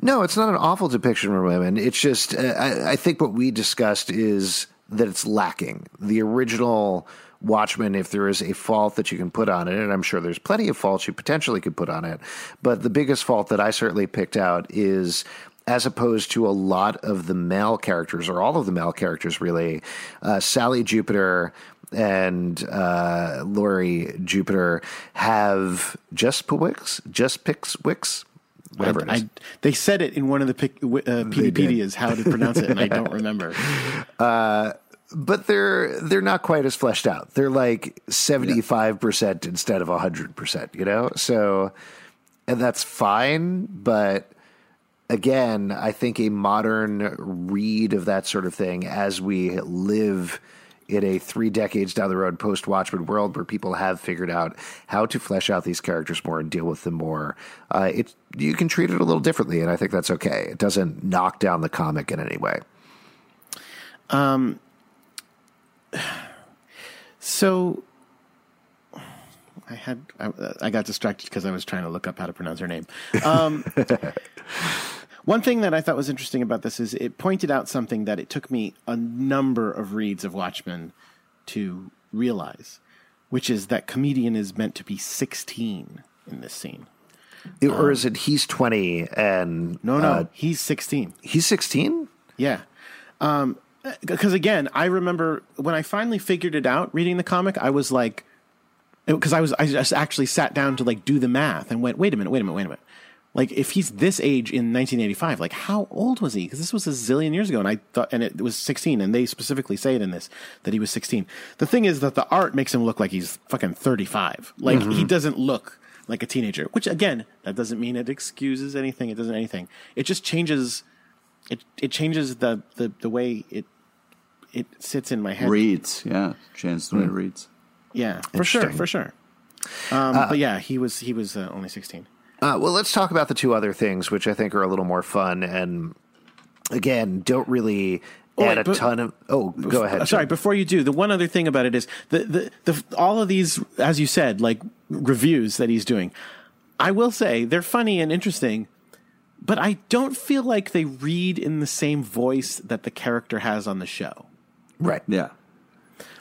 No, it's not an awful depiction of women. It's just, uh, I, I think what we discussed is that it's lacking. The original Watchmen, if there is a fault that you can put on it, and I'm sure there's plenty of faults you potentially could put on it, but the biggest fault that I certainly picked out is as opposed to a lot of the male characters, or all of the male characters really, uh, Sally Jupiter and uh, Laurie Jupiter have just Picks, just picks wicks, whatever is. I, they said it in one of the pic, uh, how to pronounce it, and I don't remember. (laughs) but they're they're not quite as fleshed out. They're like seventy five percent instead of hundred percent. You know, so and that's fine. But again, I think a modern read of that sort of thing as we live in a three decades down the road post Watchmen world where people have figured out how to flesh out these characters more and deal with them more. Uh, it you can treat it a little differently, and I think that's okay. It doesn't knock down the comic in any way. So I had I, I got distracted because I was trying to look up how to pronounce her name. Um, (laughs) one thing that I thought was interesting about this is it pointed out something that it took me a number of reads of Watchmen to realize, which is that comedian is meant to be 16 in this scene. or is it he's 20 and No, no, uh, he's 16. he's 16 Yeah. Um, because again, I remember when I finally figured it out reading the comic, I was like, because I was, I just actually sat down to like do the math and went, wait a minute, wait a minute, wait a minute. Like, if he's this age in 1985, like, how old was he? Because this was a zillion years ago, and I thought, and it was 16, and they specifically say it in this that he was 16. The thing is that the art makes him look like he's fucking 35. Like, he mm-hmm. doesn't look like a teenager. Which again, that doesn't mean it excuses anything. It doesn't anything. It just changes. It it changes the the, the way it it sits in my head. Reads, yeah, chance the way it reads. Yeah, for sure, for sure. Um, but yeah, he was he was uh, only sixteen. Uh, well, let's talk about the two other things, which I think are a little more fun and again don't really Oh, add wait, a but- ton of. Oh, go ahead. Uh, Sorry, Jim. before you do, the one other thing about it is the, the the all of these, as you said, like reviews that he's doing. I will say they're funny and interesting, but I don't feel like they read in the same voice that the character has on the show. right. Yeah,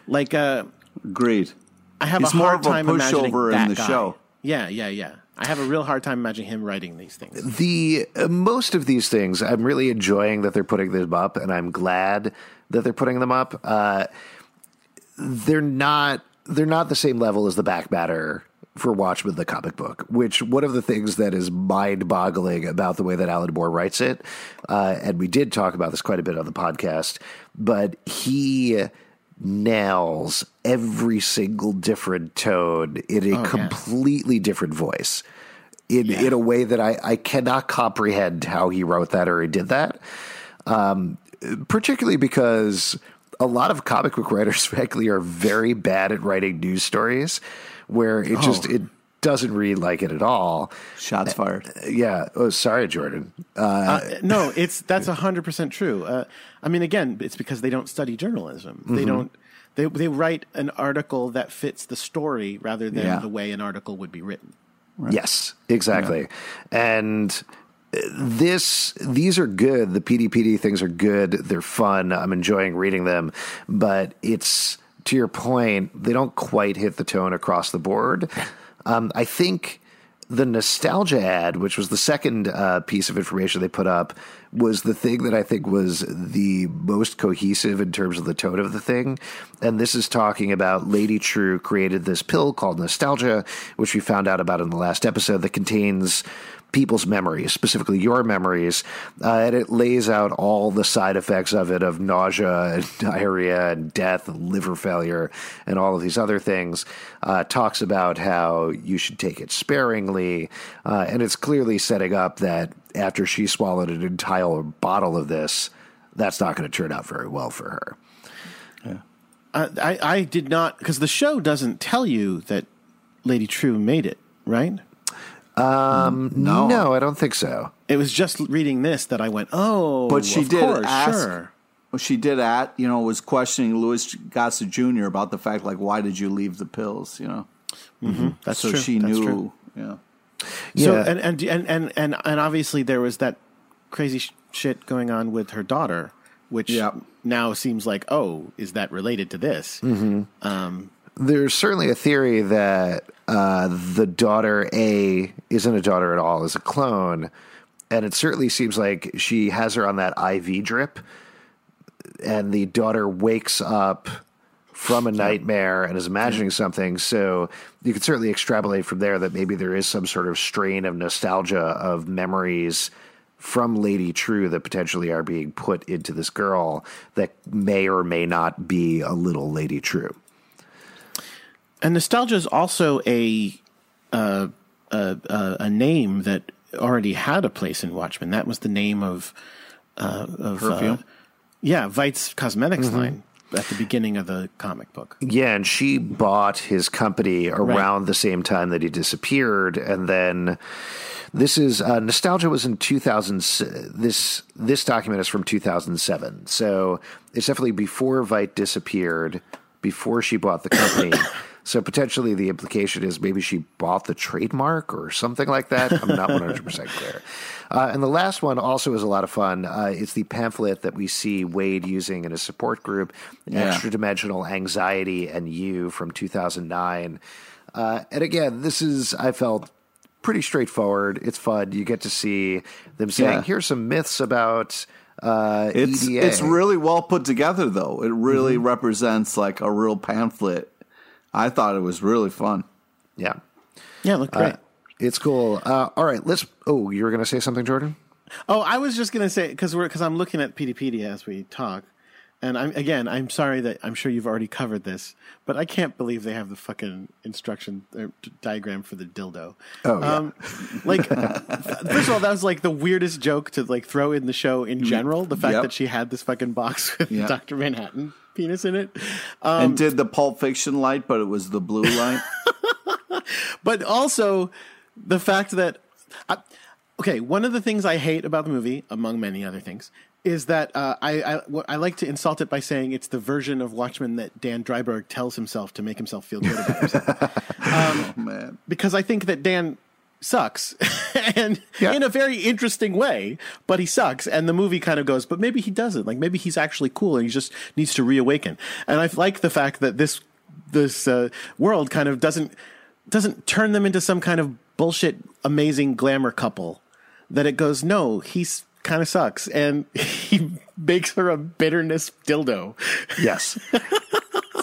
Like, uh, agreed. I have He's a more hard of a time imagining pushover in that the guy. show. Yeah, yeah, yeah. I have a real hard time imagining him writing these things. The uh, most of these things, I'm really enjoying that they're putting them up, and I'm glad that they're putting them up. Uh, they're not they're not the same level as the back matter for Watchmen the comic book. Which one of the things that is mind boggling about the way that Alan Moore writes it, uh, and we did talk about this quite a bit on the podcast, but he nails every single different tone in a yeah. completely different voice in in a way that I, I cannot comprehend how he wrote that or he did that. Um, particularly because a lot of comic book writers, (laughs) frankly, are very bad at writing news stories where it just it doesn't read like it at all. Shots fired. Yeah. Oh, sorry, Jordan. Uh, Uh, no, it's that's hundred percent true. Uh, I mean, again, it's because they don't study journalism. They don't. They they write an article that fits the story rather than Yeah. the way an article would be written. Yes, exactly. And uh, this these are good. The Peteypedia things are good. They're fun. I'm enjoying reading them, but it's to your point, they don't quite hit the tone across the board. Um, I think the nostalgia ad, which was the second uh, piece of information they put up, was the thing that I think was the most cohesive in terms of the tone of the thing. And this is talking about Lady Trieu created this pill called Nostalgia, which we found out about in the last episode, that contains people's memories, specifically your memories, uh, and it lays out all the side effects of it of nausea and (laughs) diarrhea and death and liver failure and all of these other things. Uh, talks about how you should take it sparingly, uh, and it's clearly setting up that after she swallowed an entire bottle of this, that's not going to turn out very well for her. Uh, I I did not because the show doesn't tell you that Lady Trieu made it. Right. Um, mm, no, No, I don't think so. It was just reading this that I went, oh, But she did course, ask- sure. Well, she did at you know was questioning Louis Gossett Jr. about the fact like why did you leave the pills? You know, mm-hmm. Mm-hmm. That's so true. she That's knew. true. Yeah, So Yeah. and, and and and and and obviously there was that crazy sh- shit going on with her daughter, which Yeah. now seems like oh, is that related to this? Mm-hmm. Um, there's certainly a theory that uh, the daughter A isn't a daughter at all, is a clone. And it certainly seems like she has her on that IV drip, and the daughter wakes up from a nightmare and is imagining something. So you could certainly extrapolate from there that maybe there is some sort of strain of nostalgia of memories from Lady Trieu that potentially are being put into this girl that may or may not be a little Lady Trieu. And nostalgia is also a uh, a, a a name that already had a place in Watchmen. That was the name of uh, of Perfume? Uh, yeah, Veidt's cosmetics line at the beginning of the comic book. Yeah, and she bought his company around the same time that he disappeared, and then this is uh, nostalgia was in 2000. This this document is from 2007, so it's definitely before Veidt disappeared, before she bought the company. (coughs) so potentially the implication is maybe she bought the trademark or something like that. I'm not (laughs) 100 percent clear. Uh, and the last one also is a lot of fun. Uh, it's the pamphlet that we see Wade using in his support group, Yeah. Extra Dimensional Anxiety and You from 2009. Uh, and again, this is, I felt, pretty straightforward. It's fun. You get to see them saying, Yeah. here's some myths about uh, it's EDA. it's really well put together though. It really represents like a real pamphlet. I thought it was really fun. Yeah. Yeah, look great. Uh, it's cool. Uh, all right, let's. Oh, you were going to say something, Jordan? Oh, I was just gonna say because we're because I'm looking at Peteypedia as we talk. And I'm again, I'm sorry that I'm sure you've already covered this, but I can't believe they have the fucking instruction or d- diagram for the dildo. Oh, yeah. Um, like, (laughs) first of all, that was like the weirdest joke to like throw in the show in general. The fact Yep. that she had this fucking box (laughs) with Yep. Doctor Manhattan (laughs) penis in it. and did the Pulp Fiction light, but it was the blue light. (laughs) but also the fact that I, okay one of the things i hate about the movie among many other things is that uh, I, I, I like to insult it by saying it's the version of watchmen that dan dreiberg tells himself to make himself feel good about himself (laughs) oh, man. because i think that dan sucks (laughs) and Yeah. in a very interesting way but he sucks and the movie kind of goes but maybe he doesn't like maybe he's actually cool and he just needs to reawaken and i like the fact that this this uh, world kind of doesn't doesn't turn them into some kind of bullshit amazing glamour couple that it goes no he's kind of sucks and (laughs) he makes her a bitterness dildo Yes. (laughs)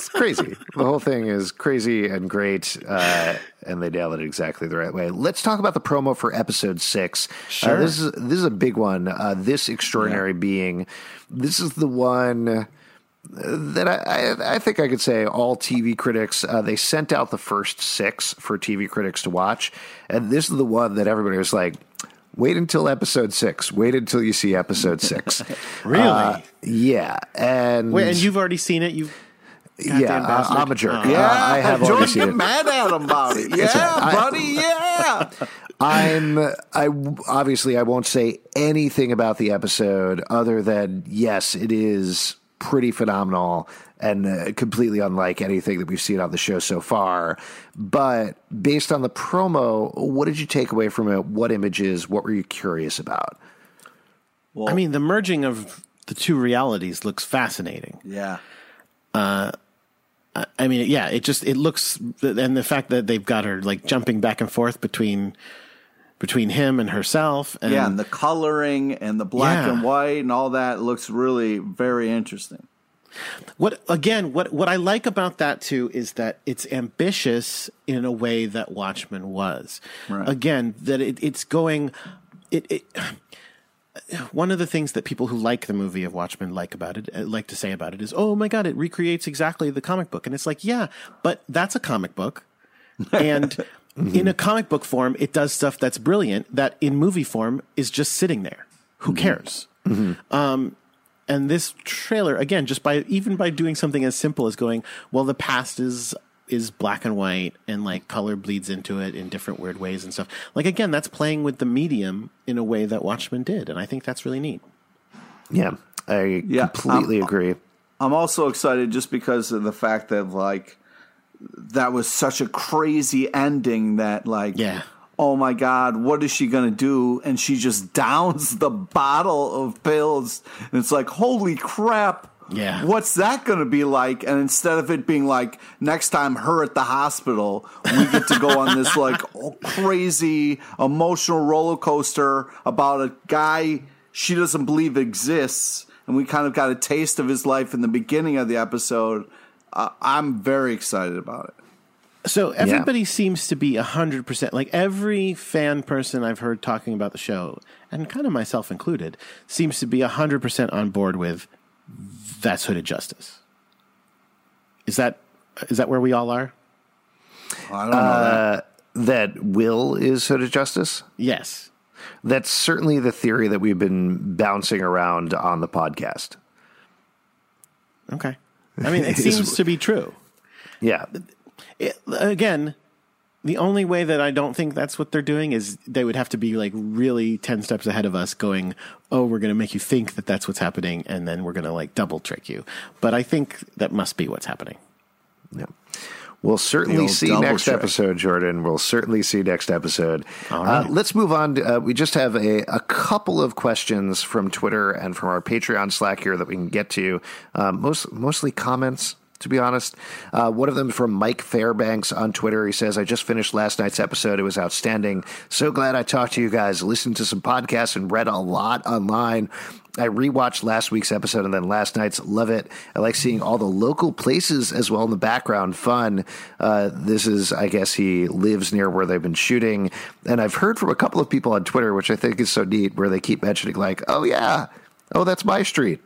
it's crazy. The whole thing is crazy and great, uh, and they nailed it exactly the right way. Let's talk about the promo for episode six. Sure. Uh, this is this is a big one. Uh, this extraordinary being. This is the one that I, I, I think I could say all TV critics uh, they sent out the first six for TV critics to watch, and this is the one that everybody was like, "Wait until episode six. Wait until you see episode six. (laughs) Really? Uh, yeah, and Wait, and you've already seen it you yeah, goddamn bastard. I, am a jerk. Oh. Uh, I have already George seen get it. mad at him about (laughs) it. Yeah, right. I- buddy. Yeah. I'm I obviously I won't say anything about the episode other than yes, it is pretty phenomenal and uh, completely unlike anything that we've seen on the show so far. But based on the promo, what did you take away from it? What images? What were you curious about? I mean, the merging of the two realities looks fascinating. Yeah. I mean, yeah, it just it looks, and the fact that they've got her like jumping back and forth between between him and herself, and, Yeah, and the coloring and the black Yeah. and white and all that looks really very interesting. what again, what what I like about that too is that it's ambitious in a way that Watchmen was. Right. Again, that it, it's going, it, it. One of the things that people who like the movie of Watchmen like about it, uh, like to say about it, is, "Oh my god, it recreates exactly the comic book," and it's like, yeah, but that's a comic book, (laughs) and in a comic book form, it does stuff that's brilliant. That in movie form is just sitting there. Who cares? Um, and this trailer again just by even by doing something as simple as going well the past is is black and white and like color bleeds into it in different weird ways and stuff. Like again that's playing with the medium in a way that watchmen did and i think that's really neat. Yeah, I Yeah, completely um, agree. I'm also excited just because of the fact that like that was such a crazy ending that like Yeah. oh my god what is she gonna do? And she just (laughs) downs the bottle of pills. And it's like holy crap Yeah. what's that gonna be like? And instead of it being like next time her at the hospital we get to go on this like (laughs) crazy emotional roller coaster about a guy she doesn't believe exists and we kind of got a taste of his life in the beginning of the episode. Uh, i'm very excited about it. So everybody seems to be 100% like every fan person i've heard talking about the show and kind of myself included seems to be 100% on board with that's hooded justice is that is that where we all are i don't know that. Uh, that Will is Hooded Justice. yes That's certainly the theory that we've been bouncing around on the podcast. Okay. I mean, it (laughs) seems to be true. Yeah. It, again, the only way that I don't think that's what they're doing is they would have to be like really 10 steps ahead of us going, oh, we're going to make you think that that's what's happening. And then we're going to like double trick you. But I think that must be what's happening. Yeah. We'll certainly see next check. episode, Jordan. We'll certainly see next episode. All Uh, let's move on. To, uh, we just have a, a couple of questions from Twitter and from our Patreon Slack here that we can get to. Um, most mostly comments, to be honest. Uh, one of them from Mike Fairbanks on Twitter. He says, "I just finished last night's episode. It was outstanding. So glad I talked to you guys. Listened to some podcasts and read a lot online." I rewatched last week's episode and then last night's. Love it. I like seeing all the local places as well in the background. Fun. Uh, this is, I guess, he lives near where they've been shooting. And I've heard from a couple of people on Twitter, which I think is so neat, where they keep mentioning, like, oh, yeah, oh, that's my street.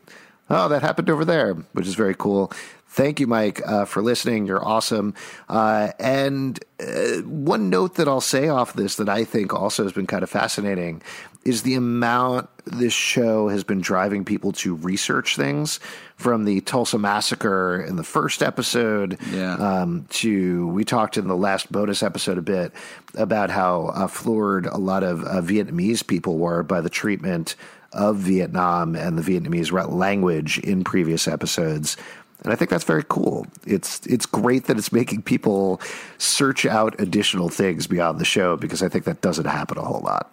oh, that happened over there, which is very cool. Thank you, Mike, uh, for listening. You're awesome. Uh, and uh, one note that I'll say off this that I think also has been kind of fascinating is the amount this show has been driving people to research things from the Tulsa massacre in the first episode Yeah. um, to we talked in the last bonus episode a bit about how uh, floored a lot of uh, Vietnamese people were by the treatment of Vietnam and the Vietnamese language in previous episodes. And I think that's very cool. It's it's great that it's making people search out additional things beyond the show because I think that doesn't happen a whole lot.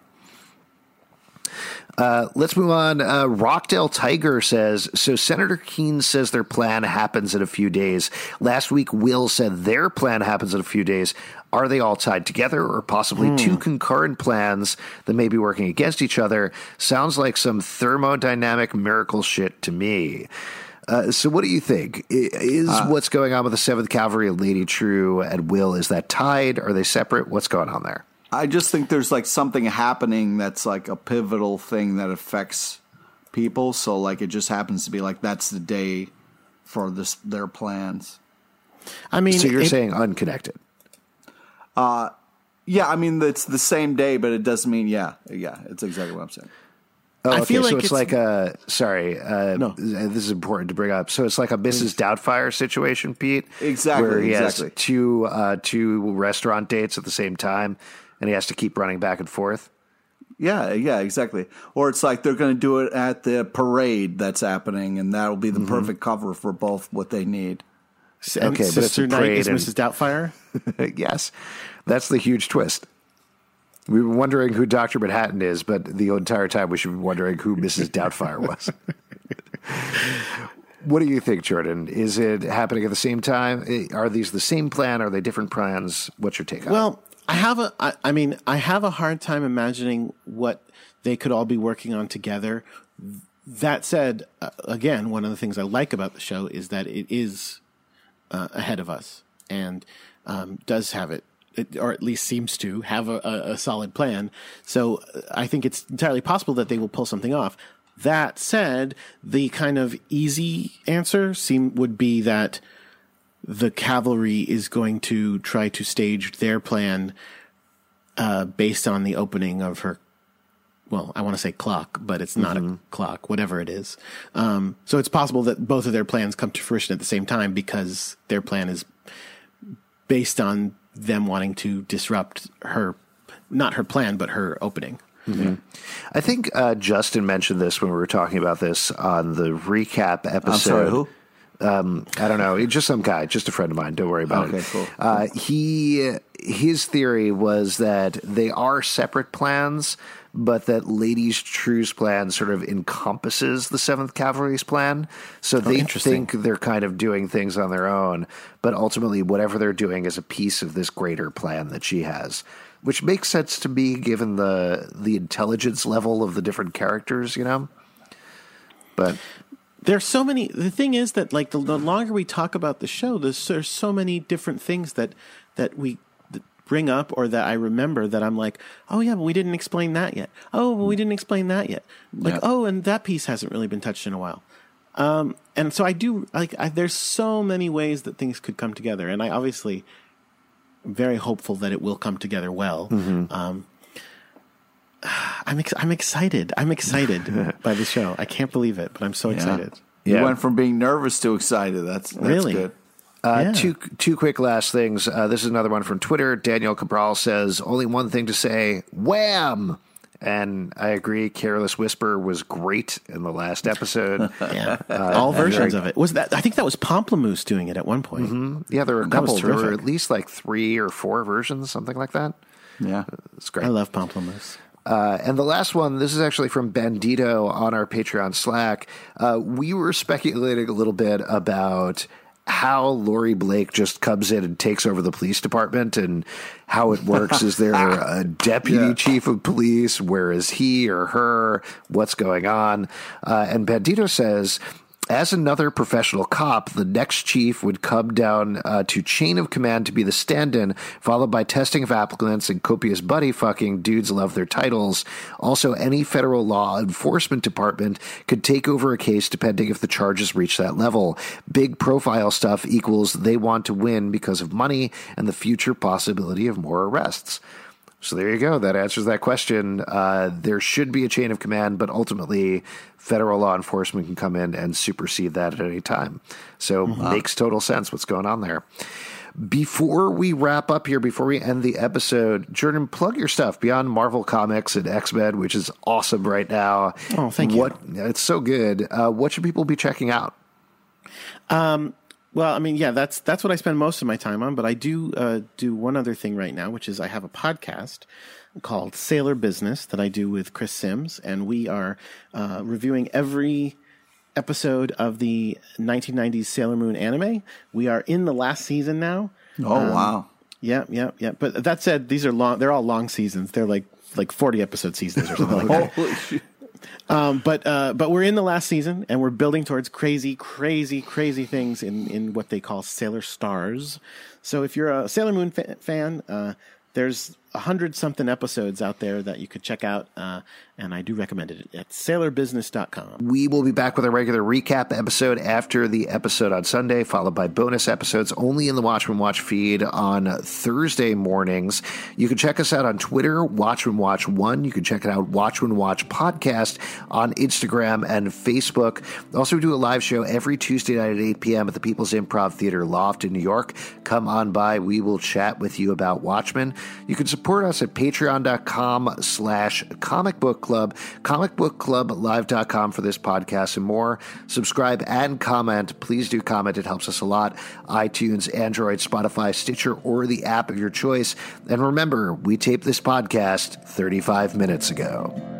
Uh, let's move on. Uh, Rockdale Tiger says So Senator Keene says their plan happens in a few days. Last week, Will said their plan happens in a few days. Are they all tied together or possibly two concurrent plans that may be working against each other? Sounds like some thermodynamic miracle shit to me. Uh, so, what do you think? I- Is what's going on with the Seventh Cavalry and Lady Trieu and Will is that tied? Are they separate? What's going on there? I just think there's like something happening that's like a pivotal thing that affects people. So like it just happens to be like that's the day for this their plans. I mean, So you're it- saying unconnected? Yeah, I mean it's the same day, but it doesn't mean yeah, yeah. It's exactly what I'm saying. Oh, I okay. feel so like it's, it's- like a sorry. Uh, No. this is important to bring up. So it's like a Mrs. Doubtfire situation, Pete. Exactly, Where he exactly. has two uh, two restaurant dates at the same time, and he has to keep running back and forth. Yeah, yeah, exactly. Or it's like they're going to do it at the parade that's happening, and that'll be the Mm-hmm. perfect cover for both what they need. and okay, but it's a Sister Night is and- Mrs. Doubtfire. (laughs) yes, that's the huge twist. We were wondering who Doctor Manhattan is, but the entire time we should be wondering who Mrs. Doubtfire was. (laughs) what do you think, Jordan? Is it happening at the same time? Are these the same plan? Are they different plans? What's your take on it? Well, I have a. I, I mean, I have a hard time imagining what they could all be working on together. That said, uh, again, one of the things I like about the show is that it is uh, ahead of us and um, does have it, or at least seems to have a, a, solid plan. So uh, I think it's entirely possible that they will pull something off. That said, the kind of easy answer seem would be that the cavalry is going to try to stage their plan uh, based on the opening of her. Well, I want to say clock, but it's not a clock, whatever it is. Um, so it's possible that both of their plans come to fruition at the same time because their plan is based on them wanting to disrupt her, not her plan, but her opening. I think uh, Justin mentioned this when we were talking about this on the recap episode. I'm sorry, who? Um, I don't know. Just some guy, just a friend of mine. Don't worry about it. Okay, cool. Uh, he his theory was that they are separate plans, but that Ladies Trieu's plan sort of encompasses the Seventh Cavalry's plan. So oh, they think they're kind of doing things on their own, but ultimately, whatever they're doing is a piece of this greater plan that she has. Which makes sense to me, given the the intelligence level of the different characters, you know. But there's so many the thing is that like the, the longer we talk about the show there's, there's so many different things that that we bring up or that i remember that i'm like oh yeah but we didn't explain that yet oh well, we didn't explain that yet like Yeah. oh and that piece hasn't really been touched in a while um and so i do like I, there's so many ways that things could come together and i obviously am very hopeful that it will come together well um I'm ex- I'm excited. I'm excited (laughs) by the show. I can't believe it, but I'm so excited. You Yeah. went from being nervous to excited. That's, that's Really? good. Uh, Yeah. Two two quick last things. Uh, this is another one from Twitter. Daniel Cabral says only one thing to say: Wham! And I agree. Careless Whisper was great in the last episode. (laughs) Yeah, all versions of it. Was that? I think that was Pomplamoose doing it at one point. yeah, there were a That couple. There were at least like three or four versions, something like that. Yeah. It's great. I love Pomplamoose. Uh, and the last one, this is actually from Bandito on our Patreon Slack. Uh, we were speculating a little bit about how Laurie Blake just comes in and takes over the police department and how it works. is there (laughs) a deputy Yeah. chief of police? Where is he or her? What's going on? Uh, and Bandito says, As another professional cop, the next chief would come down uh, to chain of command to be the stand in, followed by testing of applicants and copious buddy fucking. Dudes love their titles. Also, any federal law enforcement department could take over a case depending if the charges reach that level. Big profile stuff equals they want to win because of money and the future possibility of more arrests. So there you go. That answers that question. Uh, there should be a chain of command, but ultimately, federal law enforcement can come in and supersede that at any time. So makes total sense what's going on there. Before we wrap up here, before we end the episode, Jordan, plug your stuff beyond Marvel Comics and X Men, which is awesome right now. Oh, thank you. What it's so good. Uh, what should people be checking out? Well, I mean, yeah, that's that's what I spend most of my time on. But I do uh, do one other thing right now, which is I have a podcast called Sailor Business that I do with Chris Sims, and we are uh, reviewing every episode of the 1990s Sailor Moon anime. We are in the last season now. Oh wow. Yeah, yeah, yeah. But that said, these are long. They're all long seasons. They're like like 40 episode seasons or something like that. (laughs) Um, but uh, but we're in the last season, and we're building towards crazy, crazy, crazy things in in what they call Sailor Stars. So if you're a Sailor Moon fa- fan, uh, there's a hundred something episodes out there that you could check out, uh, and I do recommend it at sailorbusiness.com. We will be back with a regular recap episode after the episode on Sunday, followed by bonus episodes only in the Watchmen Watch feed on Thursday mornings. You can check us out on Twitter, Watchmen Watch One. You can check it out, Watchmen Watch Podcast on Instagram and Facebook. Also, we do a live show every Tuesday night at 8 p.m. at the People's Improv Theater Loft in New York. Come on by. We will chat with you about Watchmen. You can support us at patreon.com slash comic book club, comicbookclublive.com for this podcast and more. Subscribe and comment. Please do comment. It helps us a lot. iTunes, Android, Spotify, Stitcher, or the app of your choice. And remember, we taped this podcast 35 minutes ago.